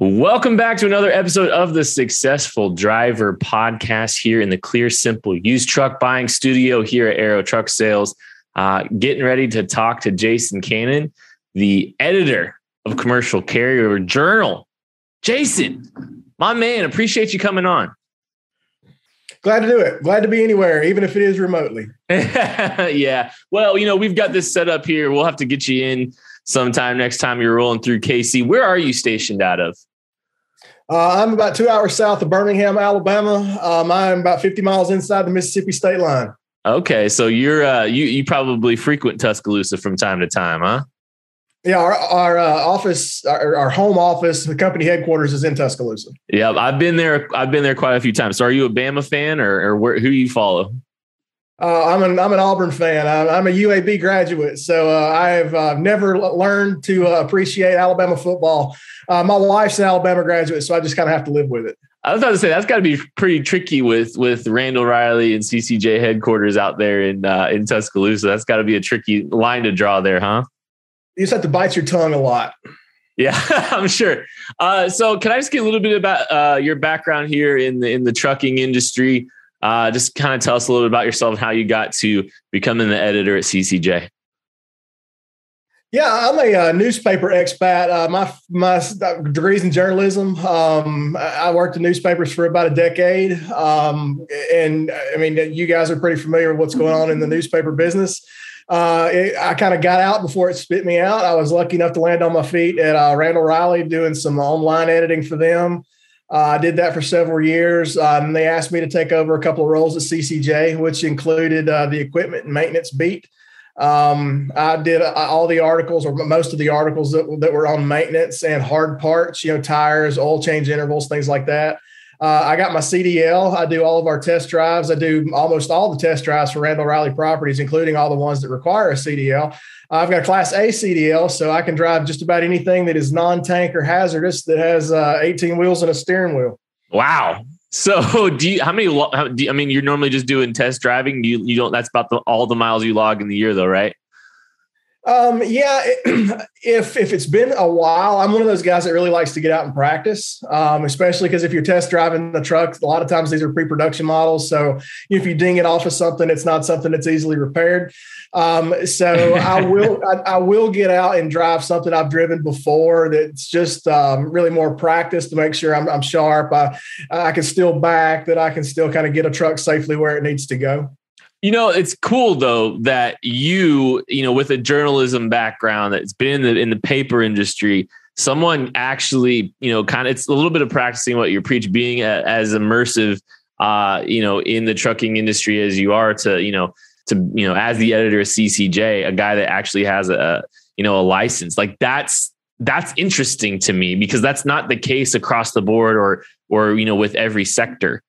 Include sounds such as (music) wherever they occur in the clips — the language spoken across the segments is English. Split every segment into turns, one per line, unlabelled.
Welcome back to another episode of the Successful Driver podcast here in the Clear Simple used truck buying studio here at Arrow Truck Sales. Uh, getting ready to talk to Jason Cannon, the editor of Commercial Carrier Journal. Jason, my man, appreciate you coming on.
Glad to do it. Glad to be anywhere, even if it is remotely. (laughs)
yeah. Well, you know, we've got this set up here. We'll have to get you in sometime next time you're rolling through KC. Where are you stationed out of?
Uh, I'm about two hours south of Birmingham, Alabama. Um, I'm about 50 miles inside the Mississippi state line.
Okay, so you're uh, you you probably frequent Tuscaloosa from time to time, huh?
Yeah, our our uh, office, our, our, home office, the company headquarters is in Tuscaloosa.
Yeah, I've been there. I've been there quite a few times. So, are you a Bama fan, or, or where, who you follow?
Uh, I'm an I'm an Auburn fan. I'm, I'm a UAB graduate, so uh, I have uh, never learned to uh, appreciate Alabama football. Uh, my wife's an Alabama graduate, so I just kind of have to live with it.
I was about to say that's got to be pretty tricky with with Randall Reilly and CCJ headquarters out there in uh, in Tuscaloosa. That's got to be a tricky line to draw there, huh?
You just have to bite your tongue a lot.
Yeah, (laughs) I'm sure. so, can I just get a little bit about your background here in the in the trucking industry? Uh, just kind of tell us a little bit about yourself and how you got to becoming the editor at CCJ.
Yeah, I'm a uh, newspaper expat. Uh, my my degrees in journalism. Um, I worked in newspapers for about a decade, um, and I mean, you guys are pretty familiar with what's going on in the newspaper business. Uh, it, I kind of got out before it spit me out. I was lucky enough to land on my feet at uh, Randall Reilly doing some online editing for them. Uh, I did that for several years. Uh, and they asked me to take over a couple of roles at CCJ, which included uh, the equipment and maintenance beat. Um, I did uh, all the articles or most of the articles that, that were on maintenance and hard parts, you know, tires, oil change intervals, things like that. Uh, I got my CDL. I do all of our test drives. I do almost all the test drives for Randall Reilly properties, including all the ones that require a CDL. I've got a Class A CDL, so I can drive just about anything that is non-tank or hazardous that has uh, 18 wheels and a steering wheel.
Wow. So, (laughs) do you? How many? How, do you, I mean, you're normally just doing test driving. You you don't. That's about the, all the miles you log in the year, though, right?
Um, yeah, (clears throat) if if it's been a while, I'm one of those guys that really likes to get out and practice, um, especially because if you're test driving the truck, a lot of times these are pre-production models. So if you ding it off of something, it's not something that's easily repaired. Um, so I (laughs) will I, I, will get out and drive something I've driven before that's just um, really more practice to make sure I'm, I'm sharp. I I can still back that I can still kind of get a truck safely where it needs to go.
You know, it's cool though that you, you know, with a journalism background that's been in the, in the paper industry, someone actually, you know, kind of it's a little bit of practicing what you preach, being a, as immersive, uh, you know, in the trucking industry as you are to, you know, to you know, as the editor of CCJ, a guy that actually has a, you know, a license like that's that's interesting to me because that's not the case across the board or or you know with every sector.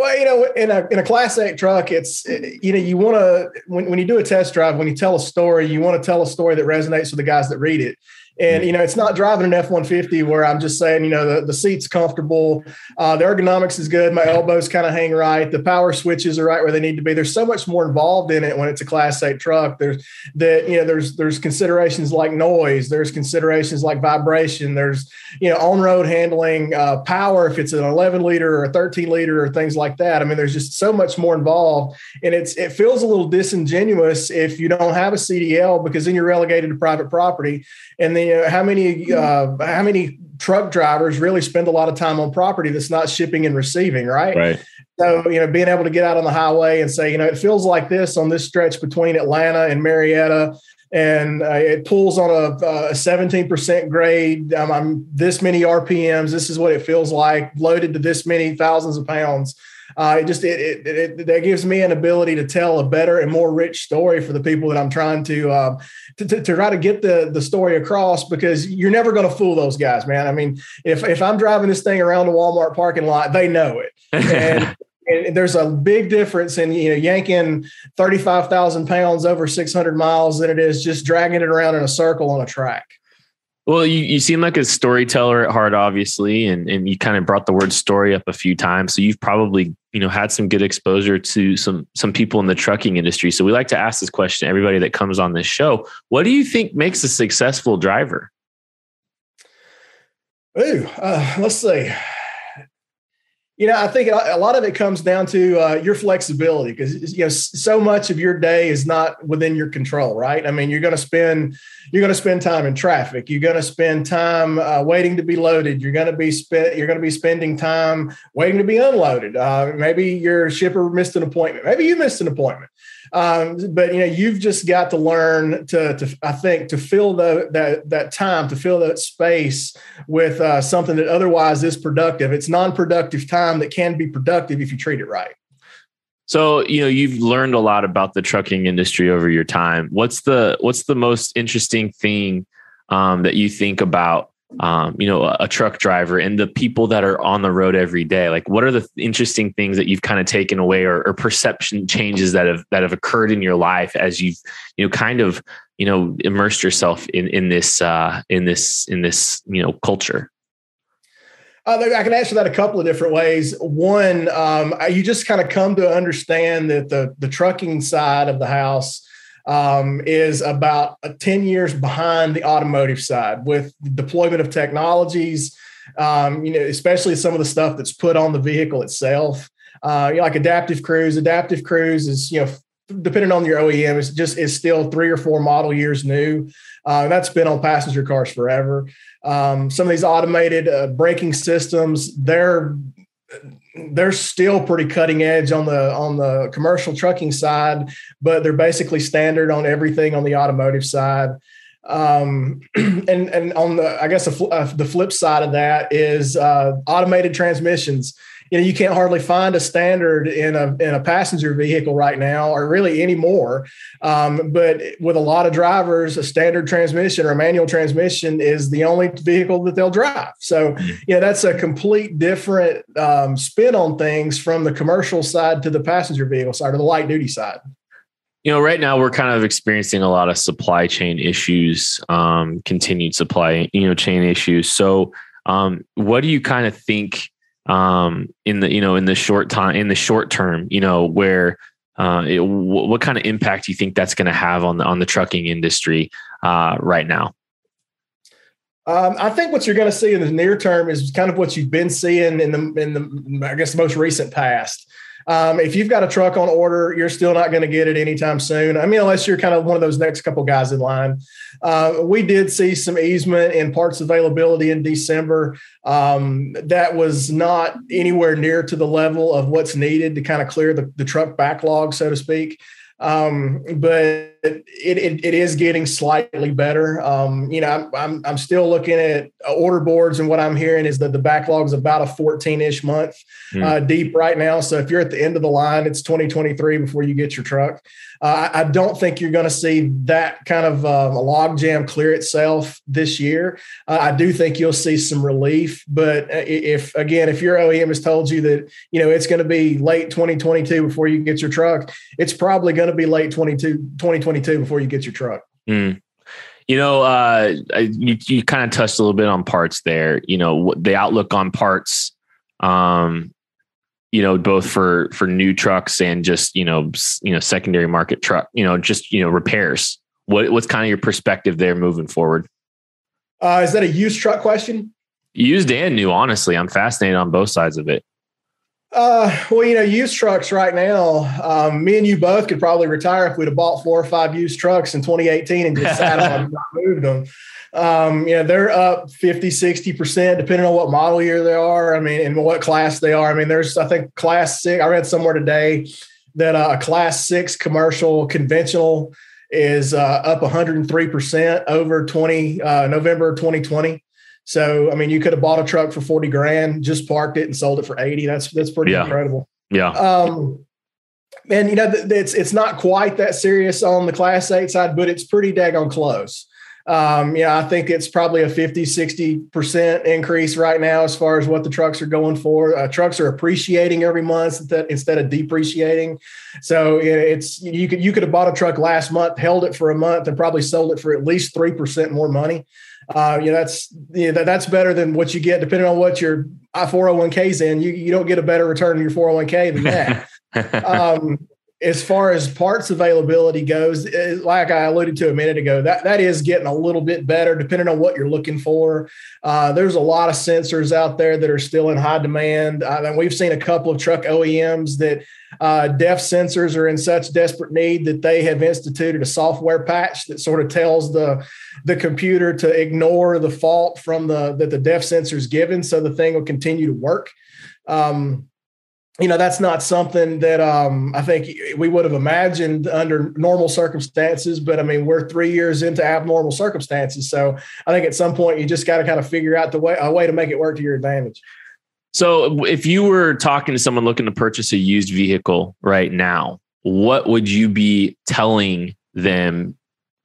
Well, you know, in a in a class eight truck, it's you know you want to when when you do a test drive, when you tell a story, you want to tell a story that resonates with the guys that read it. And you know, it's not driving an F one fifty where I'm just saying, you know, the, the seat's comfortable, uh, the ergonomics is good, my elbows kind of hang right, the power switches are right where they need to be. There's so much more involved in it when it's a Class Eight truck. There's that you know, there's there's considerations like noise, there's considerations like vibration, there's you know, on road handling, uh, power if it's an 11 liter or a 13 liter or things like that. I mean, there's just so much more involved, and it's it feels a little disingenuous if you don't have a CDL because then you're relegated to private property, and then know, how many uh, how many truck drivers really spend a lot of time on property that's not shipping and receiving, right?
Right.
So, you know, being able to get out on the highway and say, you know, it feels like this on this stretch between Atlanta and Marietta, and uh, it pulls on a, a 17% grade. Um, I'm this many RPMs. This is what it feels like, loaded to this many thousands of pounds uh, it just it, it, it, that gives me an ability to tell a better and more rich story for the people that I'm trying to uh, to, to, to, try to get the the story across because you're never going to fool those guys, man. I mean, if if I'm driving this thing around the Walmart parking lot, they know it. (laughs) And, and there's a big difference in you know yanking 35,000 pounds over 600 miles than it is just dragging it around in a circle on a track.
Well, you, you seem like a storyteller at heart, obviously, and, and you kind of brought the word story up a few times. So you've probably, you know, had some good exposure to some some people in the trucking industry. So we like to ask this question to everybody that comes on this show. What do you think makes a successful driver?
Ooh, uh, let's see. You know, I think a lot of it comes down to uh, your flexibility because you know so much of your day is not within your control, right? I mean, you're going to spend you're going to spend time in traffic. You're going to spend time uh, waiting to be loaded. You're going to be spent. You're going to be spending time waiting to be unloaded. Uh, maybe your shipper missed an appointment. Maybe you missed an appointment. Um, but you know, you've just got to learn to, to I think, to fill the, that that time, to fill that space with uh, something that otherwise is productive. It's non-productive time that can be productive if you treat it right.
So, you know, you've learned a lot about the trucking industry over your time. What's the what's the most interesting thing um, that you think about um, you know, a, a, truck driver and the people that are on the road every day? Like, what are the interesting things that you've kind of taken away, or, or, perception changes that have that have occurred in your life as you've you know kind of you know immersed yourself in in this uh, in this in this you know culture?
Uh, I can answer that a couple of different ways. One, um, you just kind of come to understand that the the trucking side of the house um, is about 10 years behind the automotive side with deployment of technologies, um, you know, especially some of the stuff that's put on the vehicle itself. Uh, you know, like adaptive cruise, adaptive cruise is, you know, depending on your OEM, it's just is still three or four model years new. Uh, that's been on passenger cars forever. Um, some of these automated uh, braking systems, they're they're still pretty cutting edge on the on the commercial trucking side, but they're basically standard on everything on the automotive side. Um, (clears throat) and and on the I guess the, uh, the flip side of that is uh, automated transmissions you know you can't hardly find a standard in a in a passenger vehicle right now or really anymore. Um, but with a lot of drivers a standard transmission or a manual transmission is the only vehicle that they'll drive. So mm-hmm. you know that's a complete different um, spin on things from the commercial side to the passenger vehicle side or the light duty side.
You know right now we're kind of experiencing a lot of supply chain issues um, continued supply you know chain issues. So um, what do you kind of think um, in the you know in the short time in the short term you know where uh, it, w- what kind of impact do you think that's going to have on the on the trucking industry uh, right now
um, I think what you're going to see in the near term is kind of what you've been seeing in the in the I guess the most recent past. Um, if you've got a truck on order, you're still not going to get it anytime soon. I mean, unless you're kind of one of those next couple guys in line. Uh, we did see some easement in parts availability in December. Um, that was not anywhere near to the level of what's needed to kind of clear the, the truck backlog, so to speak. Um, but it, it, it is getting slightly better. Um, you know, I'm, I'm, I'm, still looking at order boards and what I'm hearing is that the backlog is about a 14 ish month mm. uh, deep right now. So if you're at the end of the line, it's 2023 before you get your truck. Uh, I don't think you're going to see that kind of uh, a logjam clear itself this year. Uh, I do think you'll see some relief, but uh, if again, if your OEM has told you that you know it's going to be late 2022 before you get your truck, it's probably going to be late 22 2022 before you get your truck.
Mm. You know, uh, you, you kind of touched a little bit on parts there. You know, the outlook on parts. Um, you know, both for for new trucks and just you know you know secondary market truck, you know, just you know repairs. What what's kind of your perspective there moving forward?
Uh, is that a used truck question?
Used and new, honestly, I'm fascinated on both sides of it.
Uh, well, you know, used trucks right now, um, me and you both could probably retire if we'd have bought four or five used trucks in 2018 and just sat on them and not moved them. Um, you know, they're up 50, 60%, depending on what model year they are. I mean, and what class they are. I mean, there's, I think, class six. I read somewhere today that uh, a class six commercial conventional is uh, up 103% over 20, uh, November 2020. So, I mean, you could have bought a truck for 40 grand, just parked it and sold it for 80. That's, that's pretty yeah. incredible.
Yeah.
Um, and you know, it's, it's not quite that serious on the class eight side, but it's pretty daggone close. Um, yeah, I think it's probably a 50, 60% increase right now as far as what the trucks are going for. Uh, trucks are appreciating every month instead of depreciating. So it's you could you could have bought a truck last month, held it for a month, and probably sold it for at least three percent more money. Uh, you know, that's you know, that's better than what you get depending on what your I 401k is in. You you don't get a better return on your 401k than that. um, as far as parts availability goes, eh, like I alluded to a minute ago, that, that is getting a little bit better depending on what you're looking for. Uh, there's a lot of sensors out there that are still in high demand. Uh, and we've seen a couple of truck OEMs that uh, DEF sensors are in such desperate need that they have instituted a software patch that sort of tells the, the computer to ignore the fault from the that the DEF sensor is given so the thing will continue to work. Um, you know that's not something that um, I think we would have imagined under normal circumstances. But I mean, we're three years into abnormal circumstances, so I think at some point you just got to kind of figure out the way a way to make it work to your advantage.
So, if you were talking to someone looking to purchase a used vehicle right now, what would you be telling them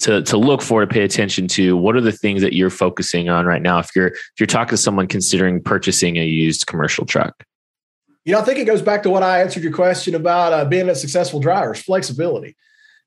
to to look for to pay attention to? What are the things that you're focusing on right now? If you're if you're talking to someone considering purchasing a used commercial truck.
You know, I think it goes back to what I answered your question about uh, being a successful driver, flexibility.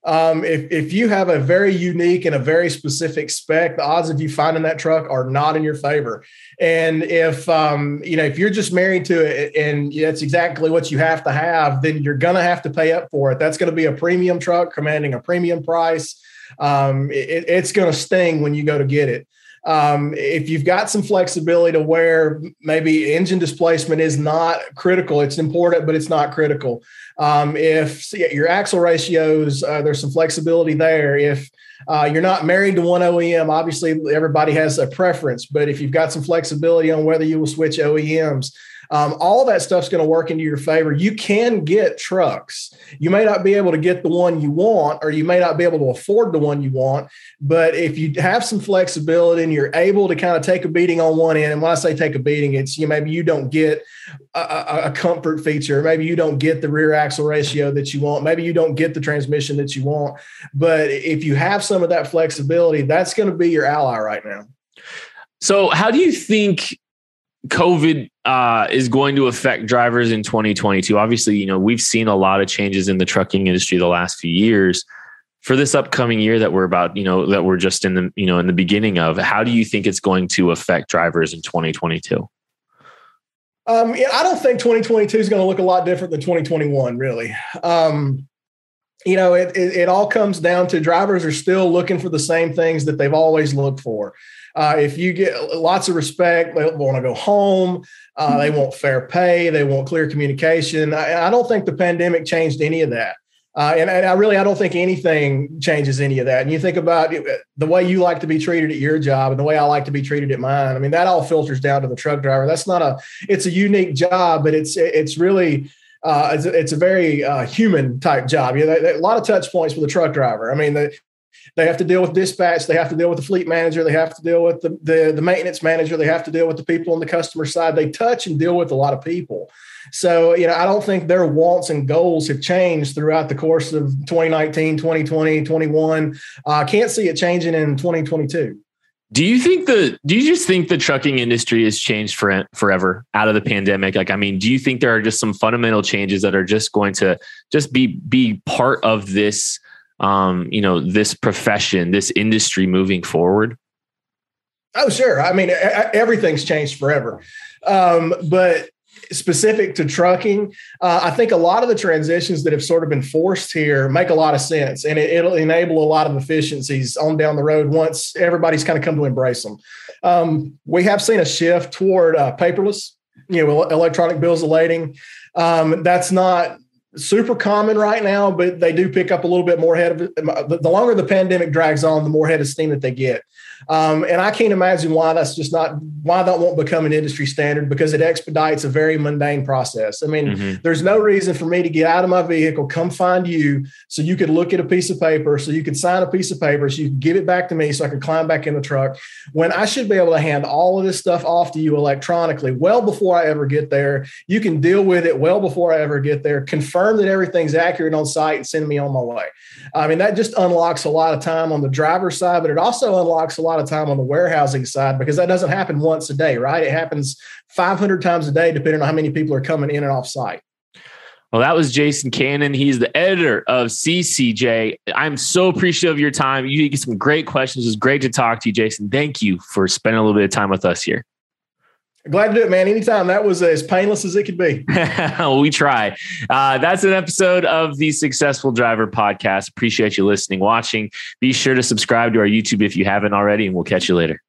Um, if, if you have a very unique and a very specific spec, the odds of you finding that truck are not in your favor. And if um, you know if you're just married to it and that's exactly what you have to have, then you're gonna have to pay up for it. That's going to be a premium truck commanding a premium price. Um, it, it's going to sting when you go to get it. Um, if you've got some flexibility to where maybe engine displacement is not critical, it's important, but it's not critical. Um, if your axle ratios, uh, there's some flexibility there. If uh, you're not married to one OEM, obviously everybody has a preference, but if you've got some flexibility on whether you will switch OEMs, um, all that stuff's going to work into your favor. You can get trucks. You may not be able to get the one you want, or you may not be able to afford the one you want. But if you have some flexibility and you're able to kind of take a beating on one end, and when I say take a beating, it's you maybe you don't get a, a comfort feature, maybe you don't get the rear axle ratio that you want, maybe you don't get the transmission that you want. But if you have some of that flexibility, that's going to be your ally right now.
So, how do you think COVID uh, is going to affect drivers in 2022. Obviously, you know we've seen a lot of changes in the trucking industry the last few years. For this upcoming year that we're about, you know, that we're just in the, you know, in the beginning of, how do you think it's going to affect drivers in 2022?
Um, yeah, I don't think 2022 is going to look a lot different than 2021, really. Um, you know, it, it, it all comes down to drivers are still looking for the same things that they've always looked for. Uh, if you get lots of respect, they want to go home. Uh, they want fair pay. They want clear communication. I, I don't think the pandemic changed any of that. Uh, and, and, I really, I don't think anything changes any of that. And you think about it, the way you like to be treated at your job and the way I like to be treated at mine. I mean, that all filters down to the truck driver. That's not a, it's a unique job, but it's, it's really, uh, it's, a, it's, a, very uh, human type job. You know, a lot of touch points with a truck driver. I mean, the, they have to deal with dispatch. They have to deal with the fleet manager. They have to deal with the, the, the maintenance manager. They have to deal with the people on the customer side. They touch and deal with a lot of people. So, you know, I don't think their wants and goals have changed throughout the course of 2019, 2020, 21. I uh, can't see it changing in 2022.
Do you think the do you just think the trucking industry has changed for forever out of the pandemic? Like, I mean, do you think there are just some fundamental changes that are just going to just be be part of this um, you know, this profession, this industry moving forward?
Oh, sure. I mean, everything's changed forever. Um, but specific to trucking, uh, I think a lot of the transitions that have sort of been forced here make a lot of sense, and it, will enable a lot of efficiencies on down the road once everybody's kind of come to embrace them. Um, we have seen a shift toward uh, paperless, you know, electronic bills of lading. Um, that's not super common right now, but they do pick up a little bit more head of the longer the pandemic drags on, the more head of steam that they get. Um, and I can't imagine why that's just not why that won't become an industry standard because it expedites a very mundane process. I mean, mm-hmm. there's no reason for me to get out of my vehicle, come find you, so you could look at a piece of paper, so you could sign a piece of paper, so you could give it back to me, so I could climb back in the truck. When I should be able to hand all of this stuff off to you electronically, well before I ever get there. You can deal with it well before I ever get there. Confirm that everything's accurate on site and send me on my way. I mean, that just unlocks a lot of time on the driver's side, but it also unlocks a lot of time on the warehousing side because that doesn't happen once a day, right? It happens 500 times a day, depending on how many people are coming in and off site.
Well, that was Jason Cannon. He's the editor of CCJ. I'm so appreciative of your time. You get some great questions. It was great to talk to you, Jason. Thank you for spending a little bit of time with us here.
Glad to do it, man. Anytime. That was as painless as it could be. (laughs)
we try. Uh, that's an episode of the Successful Driver podcast. Appreciate you listening, watching. Be sure to subscribe to our YouTube if you haven't already, and we'll catch you later.